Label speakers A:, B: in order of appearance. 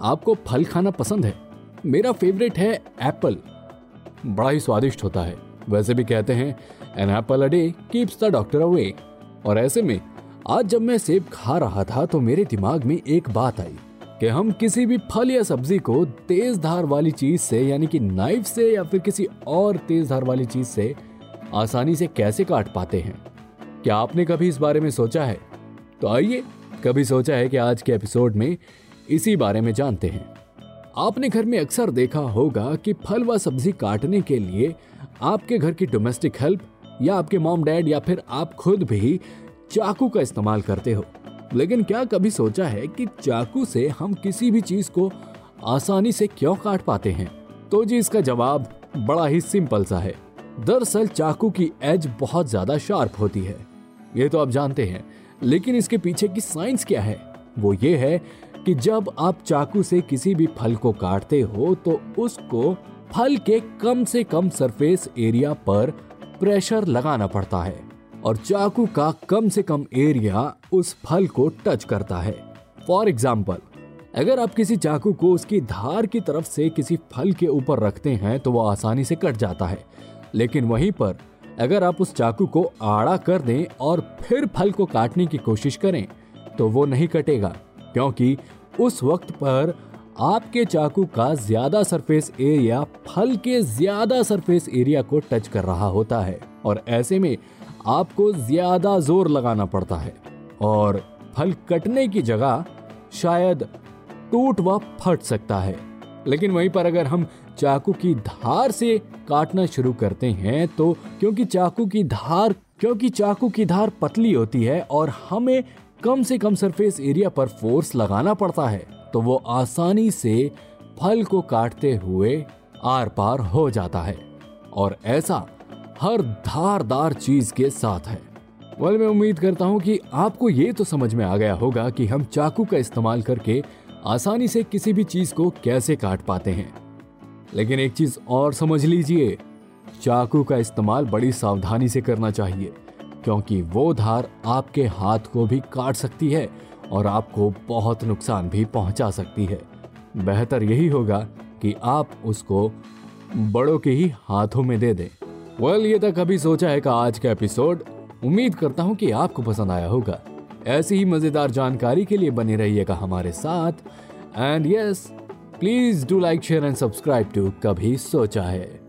A: आपको फल खाना पसंद है। मेरा फेवरेट है एप्पल बड़ा ही स्वादिष्ट होता है। वैसे भी कहते हैं an apple a day keeps the doctor away और ऐसे में, आज जब मैं सेब खा रहा था तो मेरे दिमाग में एक बात आई कि हम किसी भी फल या सब्ज़ी को तेज धार वाली चीज़ से, यानी कि नाइफ से या फिर किसी और तेज धार वाली चीज़ से आसानी से कैसे काट पाते हैं? क्या आपने कभी इस बारे में सोचा है? तो आइए, कभी सोचा है कि आज के एपिसोड में इसी बारे में जानते हैं। आपने घर में अक्सर देखा होगा कि फल व सब्ज़ी काटने के लिए आपके घर की डोमेस्टिक हेल्प या आपके मॉम डैड या फिर आप खुद भी चाकू का इस्तेमाल करते हो। लेकिन क्या कभी सोचा है कि चाकू से हम किसी भी चीज़ को आसानी से क्यों काट पाते हैं? तो जी, इसका जवाब बड़ा ही सिंपल सा है। दरअसल चाकू की एज बहुत ज़्यादा शार्प होती है। ये तो आप जानते हैं, लेकिन इसके पीछे की साइंस क्या है? वो ये है कि जब आप चाकू से किसी भी फल को काटते हो तो उसको फल के कम से कम सरफेस एरिया पर प्रेशर लगाना पड़ता है और चाकू का कम से कम एरिया उस फल को टच करता है। फॉर एग्ज़ाम्पल अगर आप किसी चाकू को उसकी धार की तरफ़ से किसी फल के ऊपर रखते हैं तो वो आसानी से कट जाता है। लेकिन वहीं पर, अगर आप उस चाकू को आड़ा कर दें और फिर फल को काटने की कोशिश करें तो वो नहीं कटेगा। क्योंकि उस वक्त पर आपके चाकू का ज़्यादा सरफेस एरिया फल के ज़्यादा सरफेस एरिया को टच कर रहा होता है और ऐसे में आपको ज़्यादा ज़ोर लगाना पड़ता है और फल कटने की जगह शायद टूट व फट सकता है। लेकिन वहीं पर अगर हम चाकू की धार से काटना शुरू करते हैं तो क्योंकि चाकू की धार, क्योंकि चाकू की धार पतली होती है और हमें कम से कम सरफेस एरिया पर फोर्स लगाना पड़ता है तो वो आसानी से फल को काटते हुए आर पार हो जाता है। और ऐसा हर धारदार चीज़ के साथ है। वेल मैं उम्मीद करता हूँ कि आपको ये तो समझ में आ गया होगा कि हम चाकू का इस्तेमाल करके आसानी से किसी भी चीज़ को कैसे काट पाते हैं। लेकिन एक चीज़ और समझ लीजिए, चाकू का इस्तेमाल बड़ी सावधानी से करना चाहिए। क्योंकि वो धार आपके हाथ को भी काट सकती है और आपको बहुत नुकसान भी पहुँचा सकती है। बेहतर यही होगा कि आप उसको बड़ों के ही हाथों में दे दें। वेल well, ये तक कभी सोचा है का आज का एपिसोड उम्मीद करता हूँ कि आपको पसंद आया होगा। ऐसी ही मज़ेदार जानकारी के लिए बने रहिएगा हमारे साथ। And yes please do like share and subscribe to कभी सोचा है।